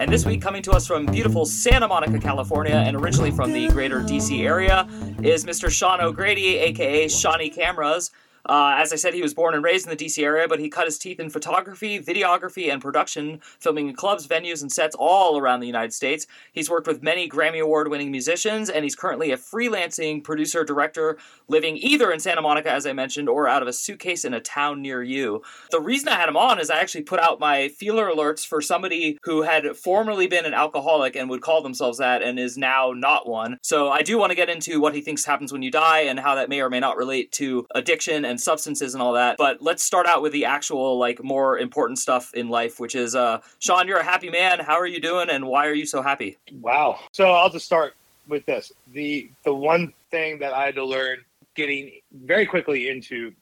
And this week, coming to us from beautiful Santa Monica, California, and originally from the greater DC area, is Mr. Sean O'Grady, aka Seannie Cameras. Uh, as I said, he was born and raised in the DC area, but he cut his teeth in photography, videography, and production, filming in clubs, venues, and sets all around the United States. He's worked with many Grammy Award winning musicians, and he's currently a freelancing producer director living either in Santa Monica, as I mentioned, or out of a suitcase in a town near you. The reason I had him on is I actually put out my feeler alerts for somebody who had formerly been an alcoholic and would call themselves that and is now not one. So I do want to get into what he thinks happens when you die and how that may or may not relate to addiction and substances and all that. But let's start out with the actual, like, more important stuff in life, which is, uh, Sean, you're a happy man. How are you doing, and why are you so happy? Wow. So I'll just start with this. The the one thing that I had to learn getting very quickly into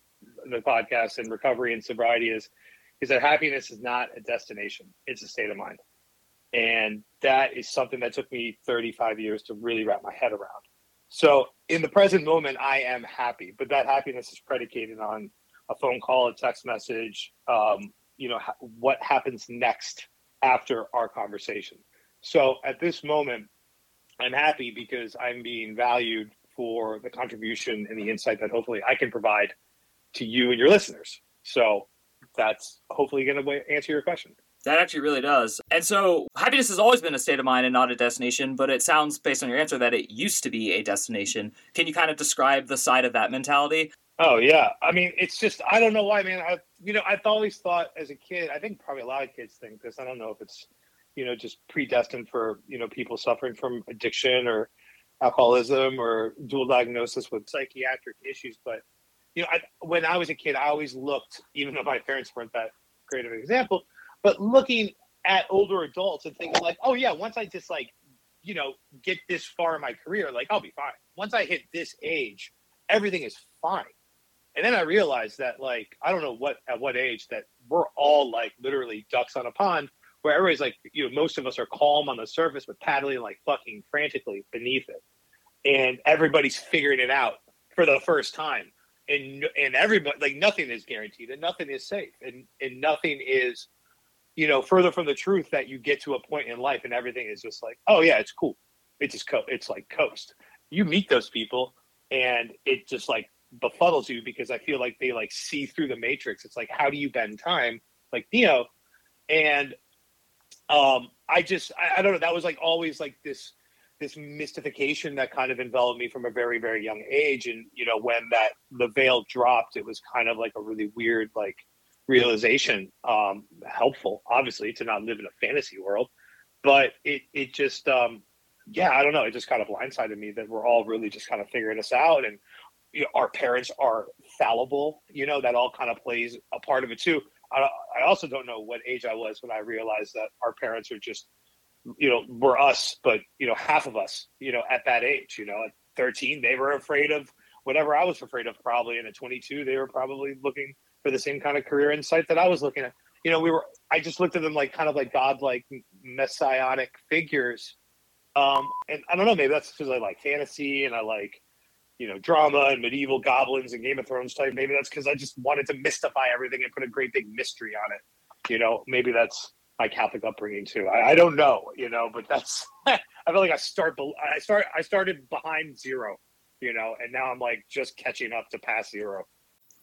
the podcast and recovery and sobriety is is that happiness is not a destination; it's a state of mind, and that is something that took me 35 years to really wrap my head around. So in the present moment, I am happy, but that happiness is predicated on a phone call, a text message, um, you know, ha- what happens next after our conversation. So at this moment, I'm happy because I'm being valued for the contribution and the insight that hopefully I can provide to you and your listeners. So that's hopefully going to answer your question. That actually really does. And so, happiness has always been a state of mind and not a destination, but it sounds, based on your answer, that it used to be a destination. Can you kind of describe the side of that mentality? Oh, yeah. I mean, it's just, I don't know why, man. I, you know, I've always thought as a kid, I think probably a lot of kids think this. I don't know if it's, you know, just predestined for, you know, people suffering from addiction or alcoholism or dual diagnosis with psychiatric issues. But, you know, I, when I was a kid, I always looked, even though my parents weren't that great of an example, but looking at older adults and thinking like, oh yeah, once I just like, you know, get this far in my career, like I'll be fine. Once I hit this age, everything is fine. And then I realized that like I don't know what at what age that we're all like literally ducks on a pond where everybody's like, you know, most of us are calm on the surface but paddling like fucking frantically beneath it. And everybody's figuring it out for the first time. And and everybody like nothing is guaranteed and nothing is safe and and nothing is you know, further from the truth that you get to a point in life and everything is just like, oh yeah, it's cool. It's just co- it's like coast. You meet those people and it just like befuddles you because I feel like they like see through the matrix. It's like, how do you bend time? Like Neo. And um I just I, I don't know, that was like always like this this mystification that kind of enveloped me from a very, very young age. And, you know, when that the veil dropped, it was kind of like a really weird, like realization um, helpful obviously to not live in a fantasy world but it it just um, yeah i don't know it just kind of blindsided me that we're all really just kind of figuring this out and you know, our parents are fallible you know that all kind of plays a part of it too. I, I also don't know what age i was when i realized that our parents are just you know were us but you know half of us you know at that age you know at 13 they were afraid of whatever i was afraid of probably and at 22 they were probably looking for the same kind of career insight that I was looking at. You know, we were. I just looked at them like kind of like godlike messianic figures. Um, and I don't know, maybe that's because I like fantasy and I like, you know, drama and medieval goblins and Game of Thrones type. Maybe that's because I just wanted to mystify everything and put a great big mystery on it. You know, maybe that's my Catholic upbringing too. I, I don't know, you know, but that's I feel like I start I start I started behind zero, you know, and now I'm like just catching up to past zero.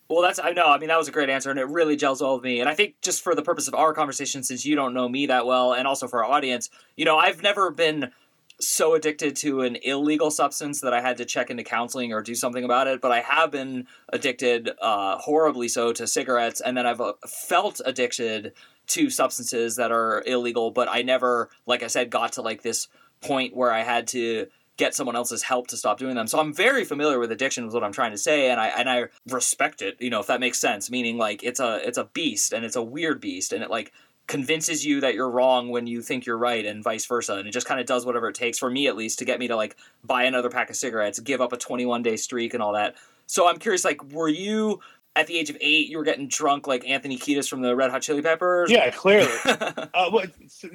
Well, that's I know. I mean, that was a great answer, and it really gels well with me. And I think just for the purpose of our conversation, since you don't know me that well, and also for our audience, you know, I've never been so addicted to an illegal substance that I had to check into counseling or do something about it. But I have been addicted, uh, horribly so, to cigarettes, and then I've uh, felt addicted to substances that are illegal. But I never, like I said, got to like this point where I had to get someone else's help to stop doing them. So I'm very familiar with addiction is what I'm trying to say and I and I respect it, you know, if that makes sense, meaning like it's a it's a beast and it's a weird beast and it like convinces you that you're wrong when you think you're right and vice versa. And it just kind of does whatever it takes for me at least to get me to like buy another pack of cigarettes give up a 21 day streak and all that. So i'm curious like were you at the age of eight you were getting drunk like anthony kiedis from the red hot chili peppers Yeah, clearly. uh, well,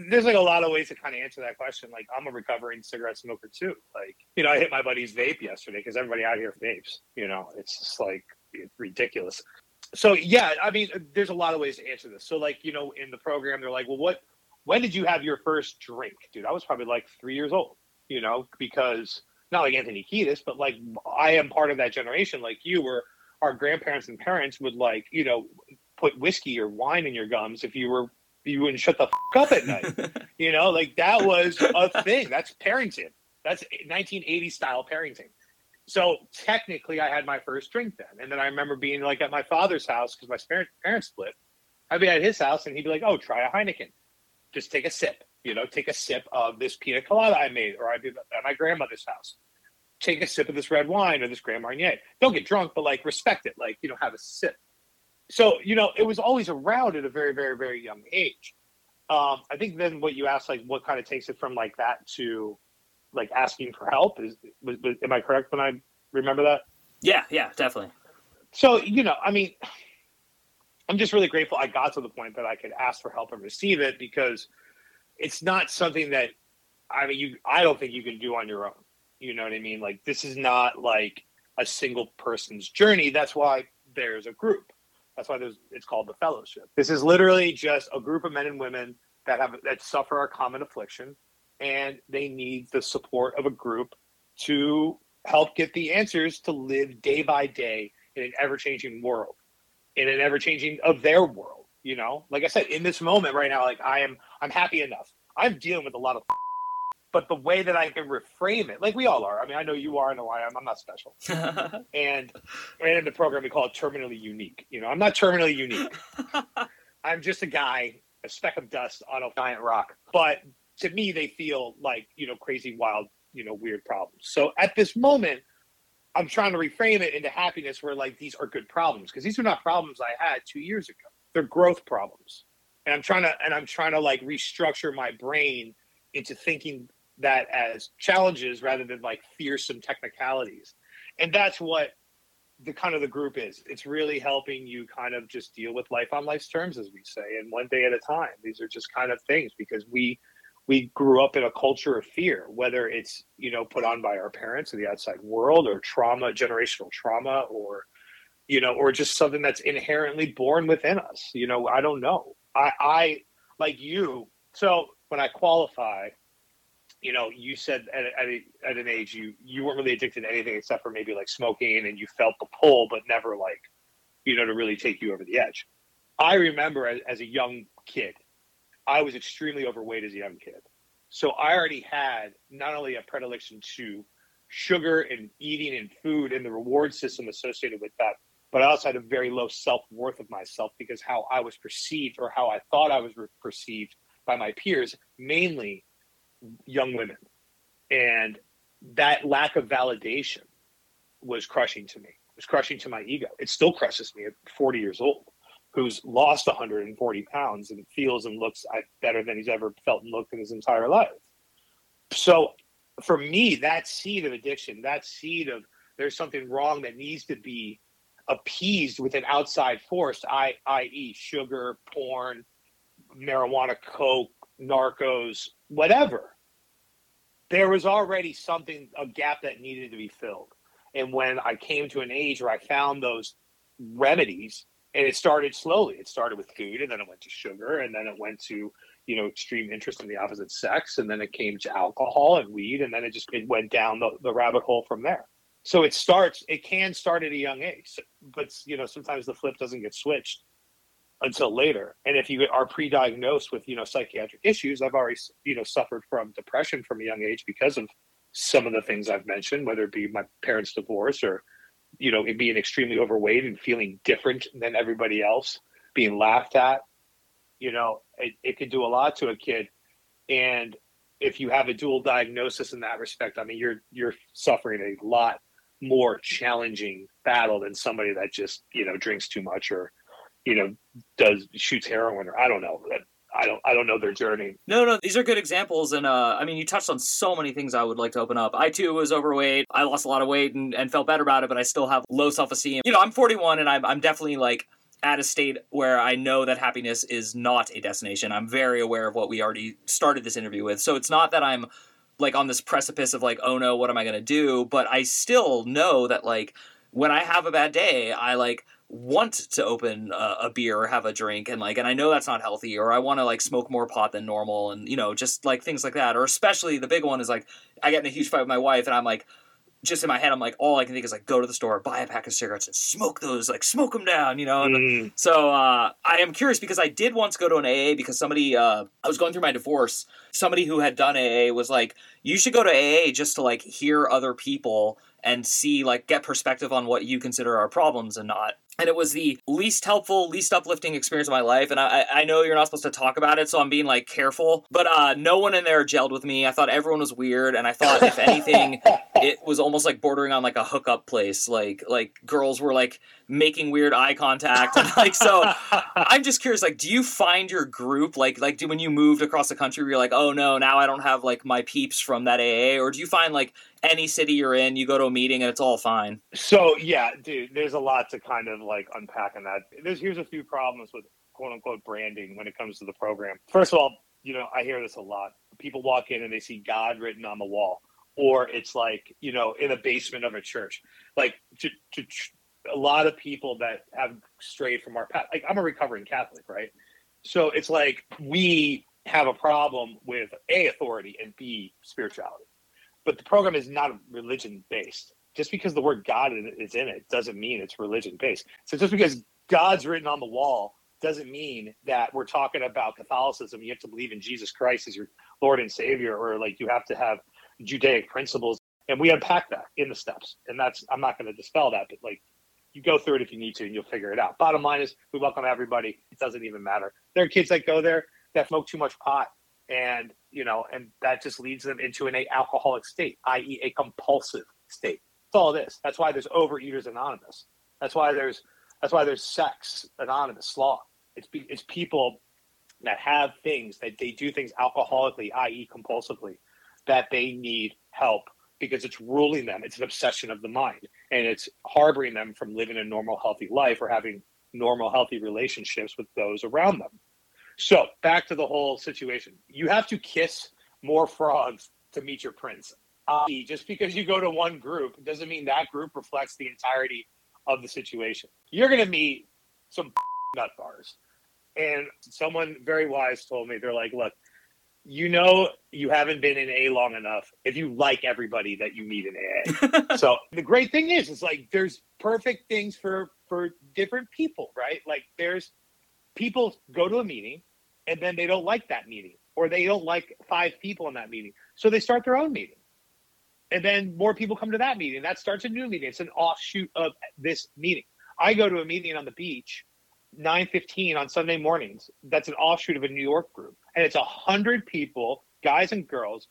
there's like a lot of ways to kind of answer that question. Like, I'm a recovering cigarette smoker too. Like, you know, I hit my buddy's vape yesterday because everybody out here vapes. You know, it's just like it's ridiculous. So yeah, I mean, there's a lot of ways to answer this. So like, you know, in the program, they're like, well, what? When did you have your first drink, dude? I was probably like three years old. You know, because not like Anthony Kiedis, but like I am part of that generation, like you, where our grandparents and parents would like, you know, put whiskey or wine in your gums if you were you wouldn't shut the f- up at night. you know, like that was a thing. That's parenting. That's 1980 style parenting. So technically, I had my first drink then, and then I remember being like at my father's house because my parents parents split. I'd be at his house, and he'd be like, "Oh, try a Heineken. Just take a sip. You know, take a sip of this pina colada I made, or I'd be at my grandmother's house. Take a sip of this red wine or this Grand Marnier. Don't get drunk, but like respect it. Like you know, have a sip." so you know it was always around at a very very very young age um, i think then what you asked like what kind of takes it from like that to like asking for help is was, was, am i correct when i remember that yeah yeah definitely so you know i mean i'm just really grateful i got to the point that i could ask for help and receive it because it's not something that i mean you i don't think you can do on your own you know what i mean like this is not like a single person's journey that's why there's a group that's why there's it's called the fellowship. This is literally just a group of men and women that have that suffer a common affliction and they need the support of a group to help get the answers to live day by day in an ever-changing world. In an ever-changing of their world, you know? Like I said, in this moment right now, like I am I'm happy enough. I'm dealing with a lot of but the way that I can reframe it, like we all are. I mean, I know you are, I know I am. I'm not special. and and in the program we call it terminally unique. You know, I'm not terminally unique. I'm just a guy, a speck of dust on a giant rock. But to me, they feel like you know crazy, wild, you know, weird problems. So at this moment, I'm trying to reframe it into happiness, where like these are good problems because these are not problems I had two years ago. They're growth problems, and I'm trying to and I'm trying to like restructure my brain into thinking that as challenges rather than like fearsome technicalities. And that's what the kind of the group is. It's really helping you kind of just deal with life on life's terms, as we say, and one day at a time. These are just kind of things because we we grew up in a culture of fear, whether it's you know put on by our parents or the outside world, or trauma, generational trauma, or you know, or just something that's inherently born within us. You know, I don't know. I, I like you. So when I qualify, you know, you said at, at, at an age you you weren't really addicted to anything except for maybe like smoking, and you felt the pull, but never like, you know, to really take you over the edge. I remember as, as a young kid, I was extremely overweight as a young kid, so I already had not only a predilection to sugar and eating and food and the reward system associated with that, but I also had a very low self worth of myself because how I was perceived or how I thought I was re- perceived by my peers, mainly young women. And that lack of validation was crushing to me. It was crushing to my ego. It still crushes me at 40 years old, who's lost 140 pounds and feels and looks better than he's ever felt and looked in his entire life. So for me, that seed of addiction, that seed of there's something wrong that needs to be appeased with an outside force, I, i.e., sugar, porn, marijuana, coke, narcos, whatever. There was already something, a gap that needed to be filled. And when I came to an age where I found those remedies, and it started slowly. It started with food, and then it went to sugar, and then it went to you know extreme interest in the opposite sex, and then it came to alcohol and weed, and then it just it went down the, the rabbit hole from there. So it starts. It can start at a young age, but you know sometimes the flip doesn't get switched until later. And if you are pre-diagnosed with, you know, psychiatric issues, I've already, you know, suffered from depression from a young age because of some of the things I've mentioned, whether it be my parents' divorce or, you know, being extremely overweight and feeling different than everybody else, being laughed at. You know, it, it could do a lot to a kid. And if you have a dual diagnosis in that respect, I mean, you're you're suffering a lot more challenging battle than somebody that just, you know, drinks too much or you know, does shoots heroin or I don't know. I don't I don't know their journey. No, no, these are good examples, and uh, I mean, you touched on so many things I would like to open up. I too was overweight. I lost a lot of weight and, and felt better about it, but I still have low self esteem. You know, I'm 41, and I'm I'm definitely like at a state where I know that happiness is not a destination. I'm very aware of what we already started this interview with. So it's not that I'm like on this precipice of like, oh no, what am I going to do? But I still know that like when I have a bad day, I like want to open a, a, beer or have a drink and like and I know that's not healthy or I want to like smoke more pot than normal and you know just like things like that or especially the big one is like I get in a huge fight with my wife and I'm like just in my head, I'm like, all I can think is like, go to the store, buy a pack of cigarettes, and smoke those, like smoke them down, you know. Mm. So uh, I am curious because I did once go to an AA because somebody, uh, I was going through my divorce. Somebody who had done AA was like, you should go to AA just to like hear other people and see like get perspective on what you consider are problems and not and it was the least helpful, least uplifting experience of my life. And I, I know you're not supposed to talk about it, so I'm being like careful. But uh, no one in there gelled with me. I thought everyone was weird, and I thought if anything, it was almost like bordering on like a hookup place. Like like girls were like making weird eye contact, and like so. I'm just curious. Like, do you find your group like like do when you moved across the country, you're like, oh no, now I don't have like my peeps from that AA, or do you find like any city you're in, you go to a meeting and it's all fine. So yeah, dude, there's a lot to kind of like unpacking that. There's here's a few problems with quote unquote branding when it comes to the program. First of all, you know, I hear this a lot. People walk in and they see God written on the wall, or it's like you know in a basement of a church. Like to, to, a lot of people that have strayed from our path. Like I'm a recovering Catholic, right? So it's like we have a problem with a authority and b spirituality but the program is not religion based. Just because the word God is in it doesn't mean it's religion based. So just because God's written on the wall doesn't mean that we're talking about Catholicism. You have to believe in Jesus Christ as your Lord and Savior, or like you have to have Judaic principles. And we unpack that in the steps. And that's, I'm not going to dispel that, but like you go through it if you need to and you'll figure it out. Bottom line is we welcome everybody. It doesn't even matter. There are kids that go there that smoke too much pot and you know, and that just leads them into an alcoholic state, i.e., a compulsive state. That's all it is. That's why there's Overeaters Anonymous. That's why there's that's why there's Sex Anonymous, SLAA. It's it's people that have things that they do things alcoholically, i.e., compulsively, that they need help because it's ruling them. It's an obsession of the mind, and it's harboring them from living a normal, healthy life or having normal, healthy relationships with those around them. So back to the whole situation. You have to kiss more frogs to meet your prince. Uh, just because you go to one group doesn't mean that group reflects the entirety of the situation. You're going to meet some nut bars. And someone very wise told me, they're like, look, you know you haven't been in A long enough if you like everybody that you meet in AA. so the great thing is, it's like there's perfect things for for different people, right? Like there's people go to a meeting and then they don't like that meeting or they don't like five people in that meeting. So they start their own meeting. And then more people come to that meeting. That starts a new meeting. It's an offshoot of this meeting. I go to a meeting on the beach, 9:15 on Sunday mornings. That's an offshoot of a New York group. And it's a hundred people, guys and girls,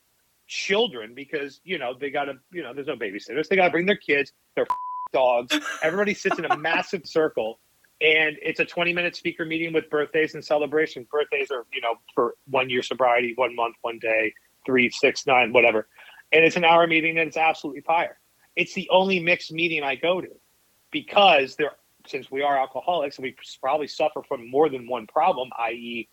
children, because you know, they gotta, you know, there's no babysitters. They gotta bring their kids, their dogs. Everybody sits in a massive circle and it's a 20 minute speaker meeting with birthdays and celebrations. Birthdays are, you know, for one year sobriety, one month, one day, three, six, nine, whatever. And it's an hour meeting and it's absolutely fire. It's the only mixed meeting I go to because there, since we are alcoholics and we probably suffer from more than one problem, i.e.,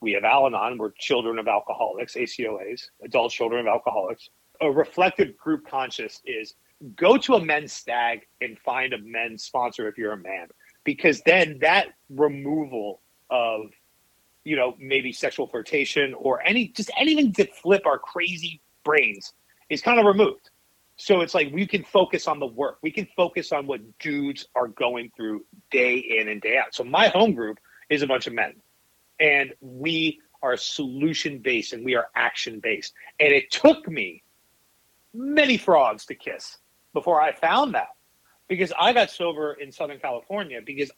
we have Al Anon, we're children of alcoholics, ACOAs, adult children of alcoholics. A reflective group conscious is go to a men's stag and find a men's sponsor if you're a man because then that removal of you know maybe sexual flirtation or any just anything to flip our crazy brains is kind of removed so it's like we can focus on the work we can focus on what dudes are going through day in and day out so my home group is a bunch of men and we are solution based and we are action based and it took me many frogs to kiss before i found that because I got sober in Southern California because,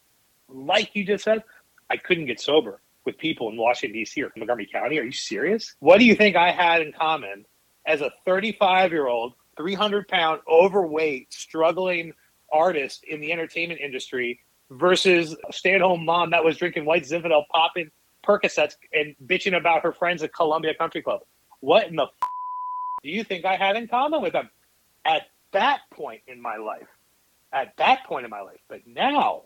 like you just said, I couldn't get sober with people in Washington, D.C. or Montgomery County. Are you serious? What do you think I had in common as a 35 year old, 300 pound, overweight, struggling artist in the entertainment industry versus a stay at home mom that was drinking white Zinfandel, popping Percocets and bitching about her friends at Columbia Country Club. What in the f- do you think I had in common with them at that point in my life? At that point in my life. But now,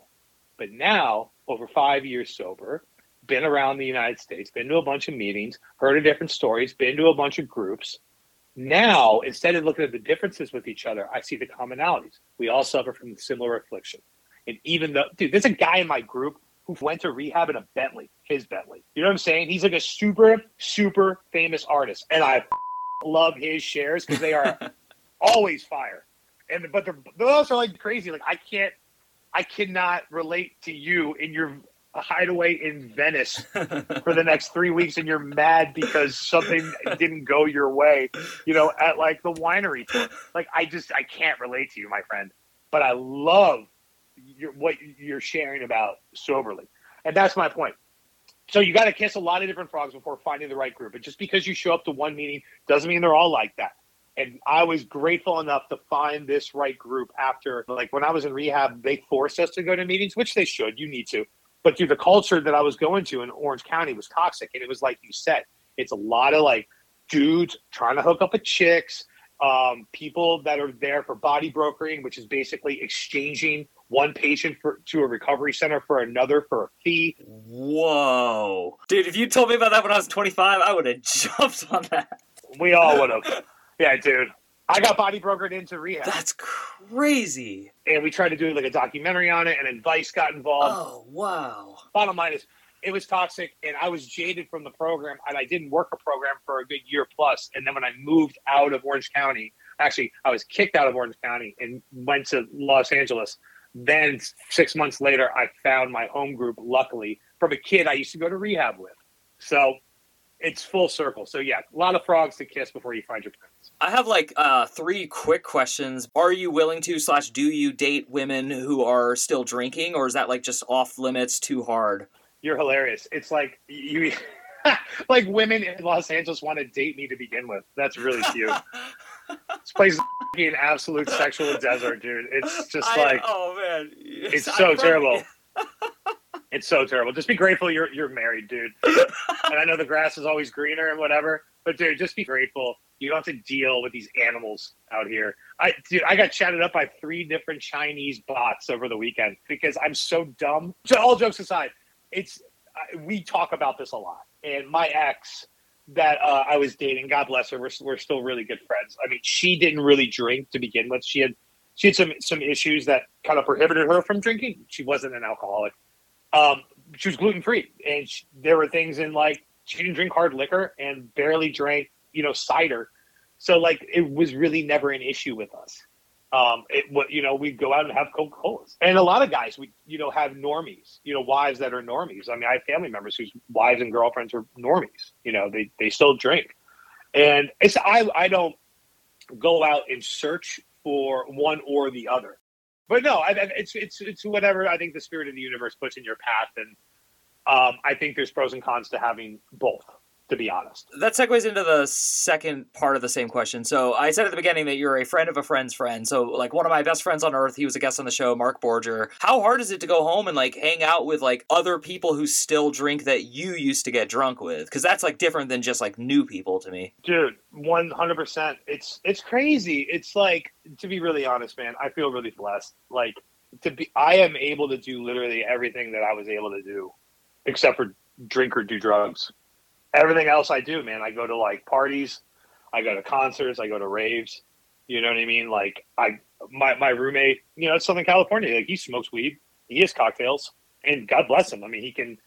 but now, over five years sober, been around the United States, been to a bunch of meetings, heard of different stories, been to a bunch of groups. Now, instead of looking at the differences with each other, I see the commonalities. We all suffer from similar affliction. And even though, dude, there's a guy in my group who went to rehab in a Bentley, his Bentley. You know what I'm saying? He's like a super, super famous artist. And I love his shares because they are always fire. And but they're, those are like crazy. Like I can't, I cannot relate to you in your hideaway in Venice for the next three weeks, and you're mad because something didn't go your way. You know, at like the winery tour. Like I just, I can't relate to you, my friend. But I love your, what you're sharing about soberly, and that's my point. So you got to kiss a lot of different frogs before finding the right group. And just because you show up to one meeting doesn't mean they're all like that. And I was grateful enough to find this right group after, like when I was in rehab, they forced us to go to meetings, which they should. You need to. But through the culture that I was going to in Orange County was toxic. And it was like you said, it's a lot of like dudes trying to hook up with chicks, um, people that are there for body brokering, which is basically exchanging one patient for, to a recovery center for another for a fee. Whoa. Dude, if you told me about that when I was 25, I would have jumped on that. We all would have. yeah, dude. I got body brokered into rehab. That's crazy. And we tried to do like a documentary on it, and Advice got involved. Oh, wow. Bottom line is, it was toxic, and I was jaded from the program, and I didn't work a program for a good year plus. And then when I moved out of Orange County, actually, I was kicked out of Orange County and went to Los Angeles. Then six months later, I found my home group, luckily, from a kid I used to go to rehab with. So it's full circle. So yeah, a lot of frogs to kiss before you find your prince. I have like uh, three quick questions. Are you willing to slash do you date women who are still drinking, or is that like just off limits too hard? You're hilarious. It's like you, like women in Los Angeles want to date me to begin with. That's really cute. this place is an absolute sexual desert, dude. It's just I- like oh man, it's so terrible. It's so terrible. Just be grateful you're you're married, dude. and I know the grass is always greener and whatever, but dude, just be grateful. You don't have to deal with these animals out here. I dude, I got chatted up by three different Chinese bots over the weekend because I'm so dumb. So all jokes aside, it's we talk about this a lot. And my ex that uh, I was dating, God bless her, we're, we're still really good friends. I mean, she didn't really drink to begin with. She had she had some some issues that kind of prohibited her from drinking. She wasn't an alcoholic. Um, she was gluten free, and she, there were things in like she didn't drink hard liquor and barely drank, you know, cider. So like it was really never an issue with us. Um, it what you know we'd go out and have Coca Colas, and a lot of guys we you know have normies, you know, wives that are normies. I mean, I have family members whose wives and girlfriends are normies. You know, they they still drink, and it's I I don't go out and search for one or the other. But no, I, it's it's it's whatever I think the spirit of the universe puts in your path, and um, I think there's pros and cons to having both. To be honest, That segues into the second part of the same question. So I said at the beginning that you're a friend of a friend's friend. So like one of my best friends on earth, he was a guest on the show, Mark Borger. How hard is it to go home and like hang out with like other people who still drink that you used to get drunk with? Because that's like different than just like new people to me. dude, one hundred percent. It's it's crazy. It's like to be really honest, man. I feel really blessed. Like to be, I am able to do literally everything that I was able to do, except for drink or do drugs. Everything else I do, man. I go to like parties, I go to concerts, I go to raves. You know what I mean? Like I, my my roommate, you know, it's Southern California. Like he smokes weed, he has cocktails, and God bless him. I mean, he can,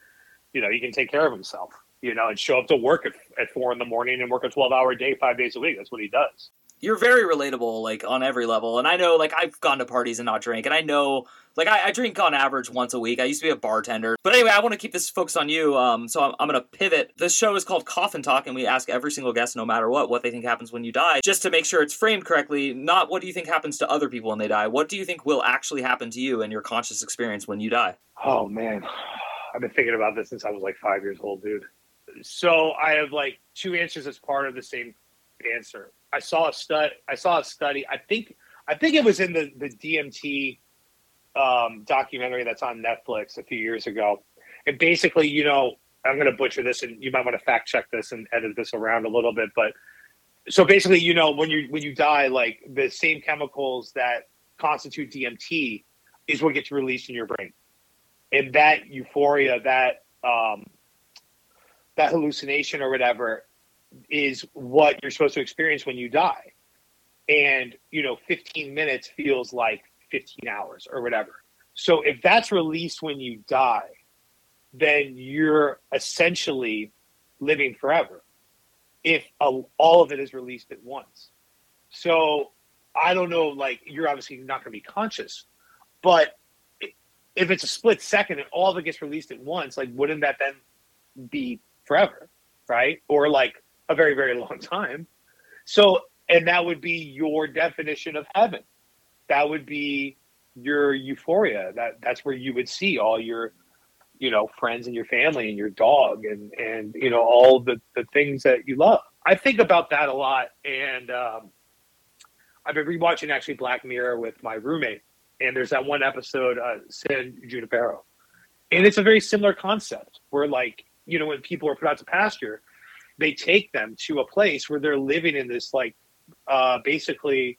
you know, he can take care of himself. You know, and show up to work at, at four in the morning and work a twelve hour day, five days a week. That's what he does. You're very relatable, like on every level. And I know, like, I've gone to parties and not drink. And I know, like, I, I drink on average once a week. I used to be a bartender. But anyway, I want to keep this focused on you. Um, so I'm, I'm to pivot. This show is called Coffin Talk, and we ask every single guest, no matter what, what they think happens when you die, just to make sure it's framed correctly. Not what do you think happens to other people when they die. What do you think will actually happen to you and your conscious experience when you die? Oh man, I've been thinking about this since I was like five years old, dude. So I have like two answers as part of the same answer. I saw a stud. I saw a study. I think I think it was in the the DMT um, documentary that's on Netflix a few years ago. And basically, you know, I'm going to butcher this, and you might want to fact check this and edit this around a little bit. But so basically, you know, when you when you die, like the same chemicals that constitute DMT is what gets released in your brain, and that euphoria, that um, that hallucination or whatever, is what you're supposed to experience when you die. And you know, 15 minutes feels like 15 hours or whatever. So if that's released when you die, then you're essentially living forever if a, all of it is released at once. So I don't know, like you're obviously not going to be conscious, but if it's a split second and all of it gets released at once, like wouldn't that then be forever, right? Or like a very very long time. So and that would be your definition of heaven. That would be your euphoria. That that's where you would see all your you know friends and your family and your dog and and you know all the the things that you love i think about that a lot and um, i've been rewatching actually black mirror with my roommate and there's that one episode uh san junipero and it's a very similar concept where like you know when people are put out to pasture they take them to a place where they're living in this like uh basically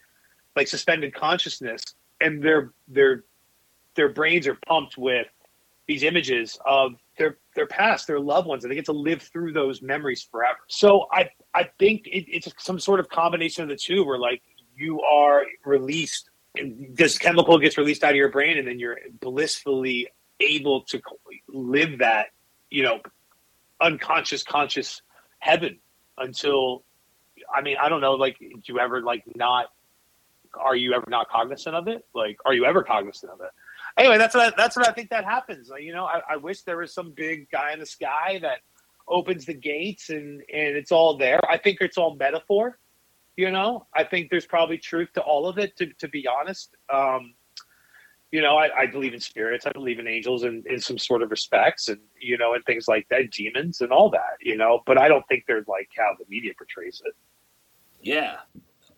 like suspended consciousness and their their their brains are pumped with these images of their their past, their loved ones, and they get to live through those memories forever. So I I think it, it's some sort of combination of the two, where like you are released, this chemical gets released out of your brain, and then you're blissfully able to live that, you know, unconscious conscious heaven until. I mean, I don't know. Like, do you ever like not? Are you ever not cognizant of it? Like, are you ever cognizant of it? anyway, that's what I, that's what I think that happens. You know, I, I wish there was some big guy in the sky that opens the gates and and it's all there. I think it's all metaphor. You know, I think there's probably truth to all of it. To to be honest, um, you know, I, I believe in spirits. I believe in angels and in some sort of respects, and you know, and things like that, demons and all that. You know, but I don't think they're like how the media portrays it. Yeah,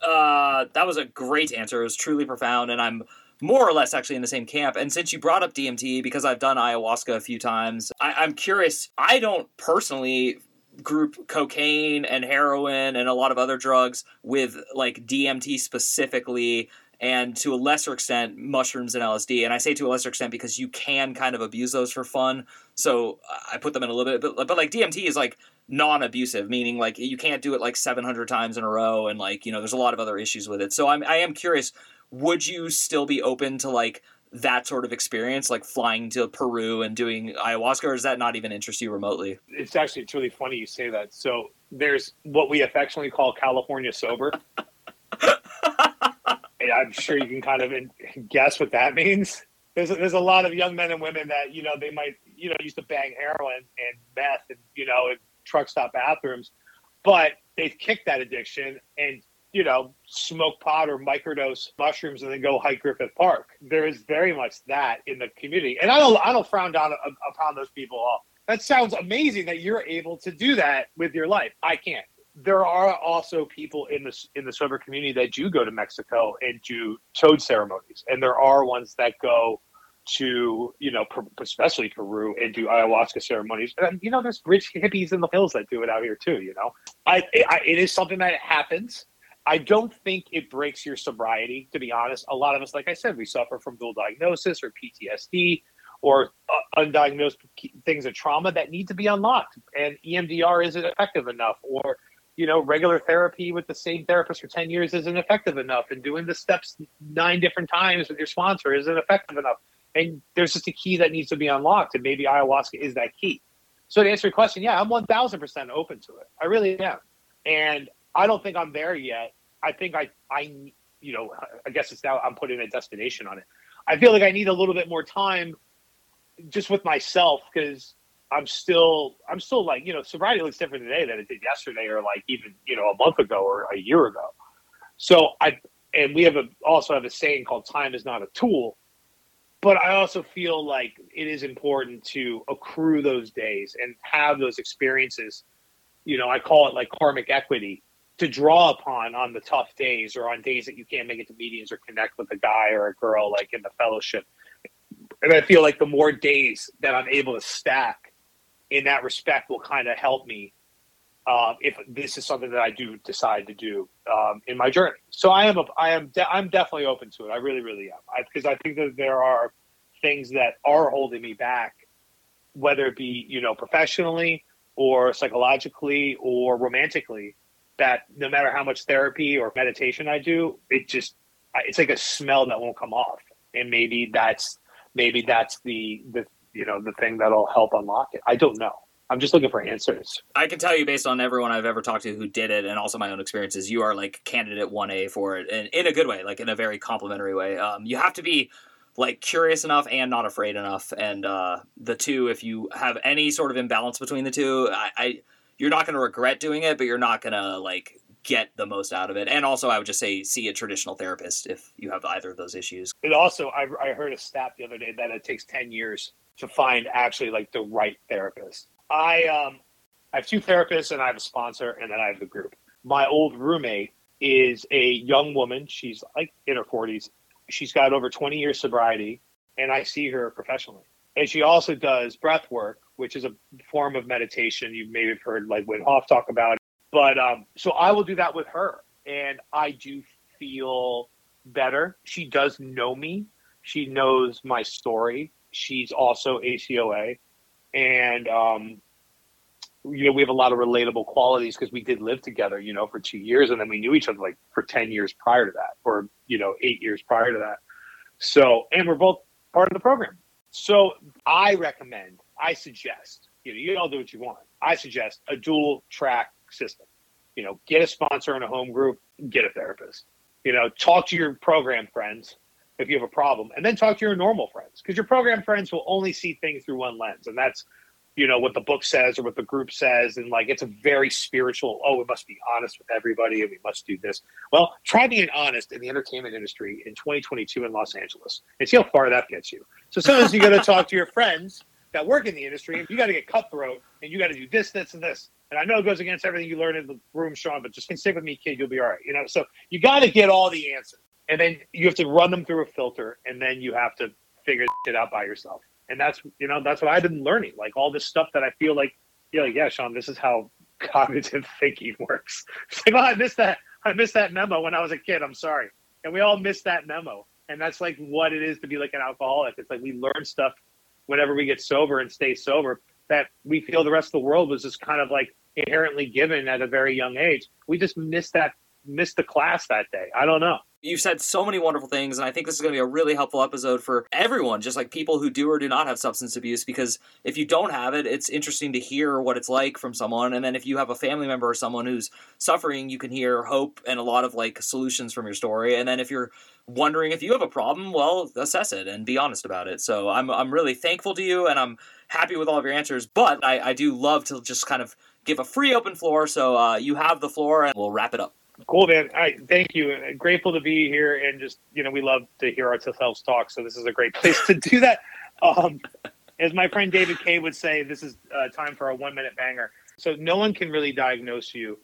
uh, that was a great answer. It was truly profound, and I'm more or less actually in the same camp. And since you brought up DMT, because I've done ayahuasca a few times, I, I'm curious. I don't personally group cocaine and heroin and a lot of other drugs with like DMT specifically and to a lesser extent mushrooms and LSD. And I say to a lesser extent because you can kind of abuse those for fun. So uh, I put them in a little bit, but, but like DMT is like non-abusive, meaning like you can't do it like 700 times in a row, and like you know there's a lot of other issues with it. So I'm I am curious would you still be open to like that sort of experience, like flying to Peru and doing ayahuasca, or does that not even interest you remotely? It's actually it's really funny you say that. So there's what we affectionately call California sober. I'm sure you can kind of guess what that means. There's a, there's a lot of young men and women that you know they might you know used to bang heroin and meth and you know in truck stop bathrooms, but they've kicked that addiction and you know, smoke pot or microdose mushrooms and then go hike Griffith Park. There is very much that in the community, and I don't I don't frown down upon those people. All that sounds amazing that you're able to do that with your life. I can't. There are also people in the in the sober community that do go to Mexico and do toad ceremonies, and there are ones that go to you know especially Peru and do ayahuasca ceremonies. And you know, there's rich hippies in the hills that do it out here too. You know, I, I it is something that happens I don't think it breaks your sobriety, to be honest. A lot of us, like I said, we suffer from dual diagnosis or PTSD or uh, undiagnosed things of trauma that need to be unlocked. And EMDR isn't effective enough, or you know, regular therapy with the same therapist for 10 years isn't effective enough, and doing the steps nine different times with your sponsor isn't effective enough. And there's just a key that needs to be unlocked, and maybe ayahuasca is that key. So to answer your question, yeah, I'm 1,000% open to it. I really am. And I don't think I'm there yet. I think I, I, you know, I guess it's now I'm putting a destination on it. I feel like I need a little bit more time just with myself because I'm still, I'm still like, you know, sobriety looks different today than it did yesterday or like even, you know, a month ago or a year ago. So I, and we have a, also have a saying called time is not a tool. But I also feel like it is important to accrue those days and have those experiences. You know, I call it like karmic equity to draw upon on the tough days or on days that you can't make it to meetings or connect with a guy or a girl like in the fellowship. And I feel like the more days that I'm able to stack in that respect will kind of help me uh, if this is something that I do decide to do um, in my journey. So I am a, I am de- I'm definitely open to it. I really really am because I, I think that there are things that are holding me back, whether it be you know professionally or psychologically or romantically. That no matter how much therapy or meditation I do, it just it's like a smell that won't come off, and maybe that's maybe that's the the you know the thing that'll help unlock it. I don't know. I'm just looking for answers. I can tell you based on everyone I've ever talked to who did it and also my own experiences, you are like candidate 1A for it and in a good way, like in a very complimentary way. Um, you have to be like curious enough and not afraid enough. And uh, the two, if you have any sort of imbalance between the two, I, I you're not going to regret doing it, but you're not going to like get the most out of it. And also, I would just say see a traditional therapist if you have either of those issues. It also, I, I heard a stat the other day that it takes 10 years to find actually like the right therapist. I, um, I have two therapists and I have a sponsor and then I have the group. My old roommate is a young woman. She's like in her 40s. She's got over 20 years sobriety and I see her professionally. And she also does breath work, which is a form of meditation. You may have heard like Wim Hof talk about It. but um, so I will do that with her, and I do feel better. She does know me. She knows my story. She's also ACOA, and um, you know we have a lot of relatable qualities because we did live together, you know, for two years, and then we knew each other like for ten years prior to that, or you know, eight years prior to that. So, and we're both part of the program. So, I recommend, I suggest, you know, you all do what you want. I suggest a dual track system. You know, get a sponsor in a home group, get a therapist. You know, talk to your program friends if you have a problem, and then talk to your normal friends because your program friends will only see things through one lens, and that's you know what the book says or what the group says and like it's a very spiritual oh we must be honest with everybody and we must do this well try being honest in the entertainment industry in 2022 in los angeles and see how far that gets you so sometimes you got to talk to your friends that work in the industry and you got to get cutthroat and you got to do this this and this and I know it goes against everything you learn in the room, Sean, but just stick with me, kid. You'll be all right. You know, so you got to get all the answers, and then you have to run them through a filter, and then you have to figure it out by yourself. And that's you know that's what I've been learning, like all this stuff that I feel like, you know, yeah, Sean, this is how cognitive thinking works. It's like, oh, I missed that. I missed that memo when I was a kid. I'm sorry, and we all miss that memo. And that's like what it is to be like an alcoholic. It's like we learn stuff whenever we get sober and stay sober that we feel the rest of the world was just kind of like inherently given at a very young age. We just missed that missed the class that day. I don't know. You've said so many wonderful things, and I think this is going to be a really helpful episode for everyone, just like people who do or do not have substance abuse. Because if you don't have it, it's interesting to hear what it's like from someone. And then if you have a family member or someone who's suffering, you can hear hope and a lot of like solutions from your story. And then if you're wondering if you have a problem, well, assess it and be honest about it. So I'm, I'm really thankful to you, and I'm happy with all of your answers. But I, I do love to just kind of give a free open floor. So uh, you have the floor, and we'll wrap it up. Cool, man. Right, thank you. Grateful to be here, and just you know, we love to hear ourselves talk. So this is a great place to do that. Um, as my friend David Kay would say, this is uh, time for a one-minute banger. So no one can really diagnose you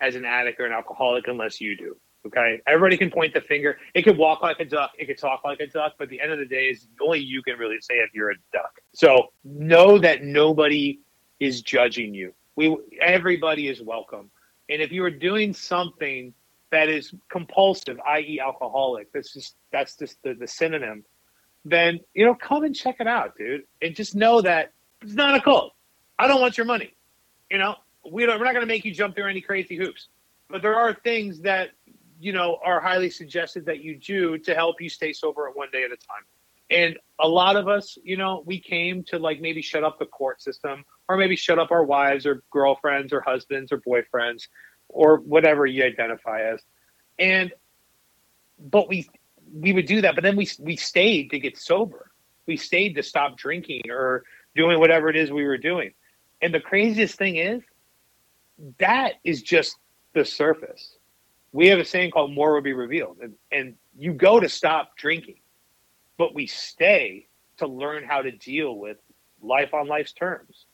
as an addict or an alcoholic unless you do. Okay, everybody can point the finger. It could walk like a duck. It could talk like a duck. But the end of the day, is only you can really say if you're a duck. So know that nobody is judging you. We everybody is welcome. And if you are doing something that is compulsive, i.e., alcoholic, that's just that's just the, the synonym, then you know, come and check it out, dude. And just know that it's not a cult. I don't want your money. You know, we don't, we're not going to make you jump through any crazy hoops. But there are things that you know are highly suggested that you do to help you stay sober one day at a time. And a lot of us, you know, we came to like maybe shut up the court system or maybe shut up our wives or girlfriends or husbands or boyfriends or whatever you identify as. And but we we would do that, but then we we stayed to get sober. We stayed to stop drinking or doing whatever it is we were doing. And the craziest thing is that is just the surface. We have a saying called more will be revealed. And, and you go to stop drinking, but we stay to learn how to deal with life on life's terms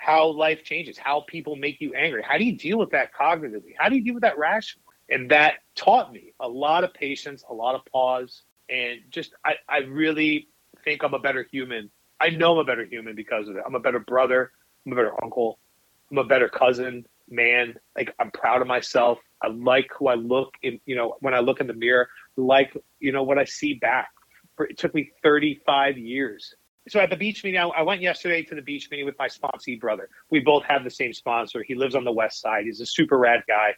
how life changes, how people make you angry. How do you deal with that cognitively? How do you deal with that rationally? And that taught me a lot of patience, a lot of pause, and just I, I really think I'm a better human. I know I'm a better human because of it. I'm a better brother. I'm a better uncle. I'm a better cousin, man. Like I'm proud of myself. I like who I look in, you know, when I look in the mirror, like, you know, what I see back. It took me 35 years. So at the beach meeting, I went yesterday to the beach meeting with my sponsee brother. We both have the same sponsor. He lives on the west side. He's a super rad guy.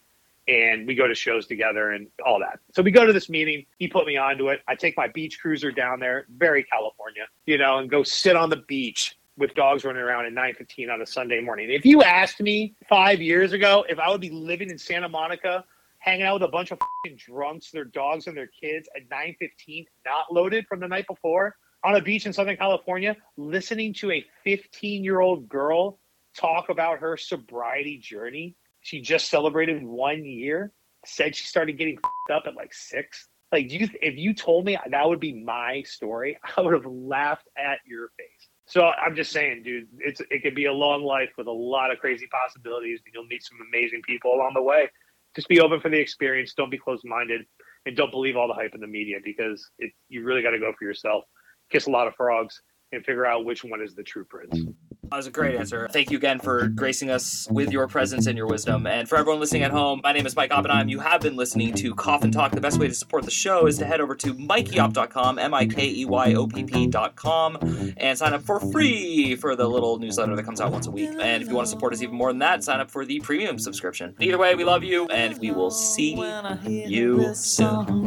And we go to shows together and all that. So we go to this meeting. He put me onto it. I take my beach cruiser down there, very California, you know, and go sit on the beach with dogs running around at 9.15 on a Sunday morning. If you asked me five years ago if I would be living in Santa Monica, hanging out with a bunch of drunks, their dogs and their kids at 9.15, not loaded from the night before, on a beach in Southern California, listening to a 15-year-old girl talk about her sobriety journey. She just celebrated one year, said she started getting up at like six. Like, you, if you told me that would be my story, I would have laughed at your face. So I'm just saying, dude, it's it could be a long life with a lot of crazy possibilities, and you'll meet some amazing people along the way. Just be open for the experience. Don't be closed minded, and don't believe all the hype in the media because it, you really got to go for yourself. Kiss a lot of frogs and figure out which one is the true prince. That was a great answer. Thank you again for gracing us with your presence and your wisdom. And for everyone listening at home, my name is Mike Oppenheim. You have been listening to Coffin Talk. The best way to support the show is to head over to MikeyOpp.com, M I K E Y O P P.com, and sign up for free for the little newsletter that comes out once a week. And if you want to support us even more than that, sign up for the premium subscription. Either way, we love you, and we will see you soon.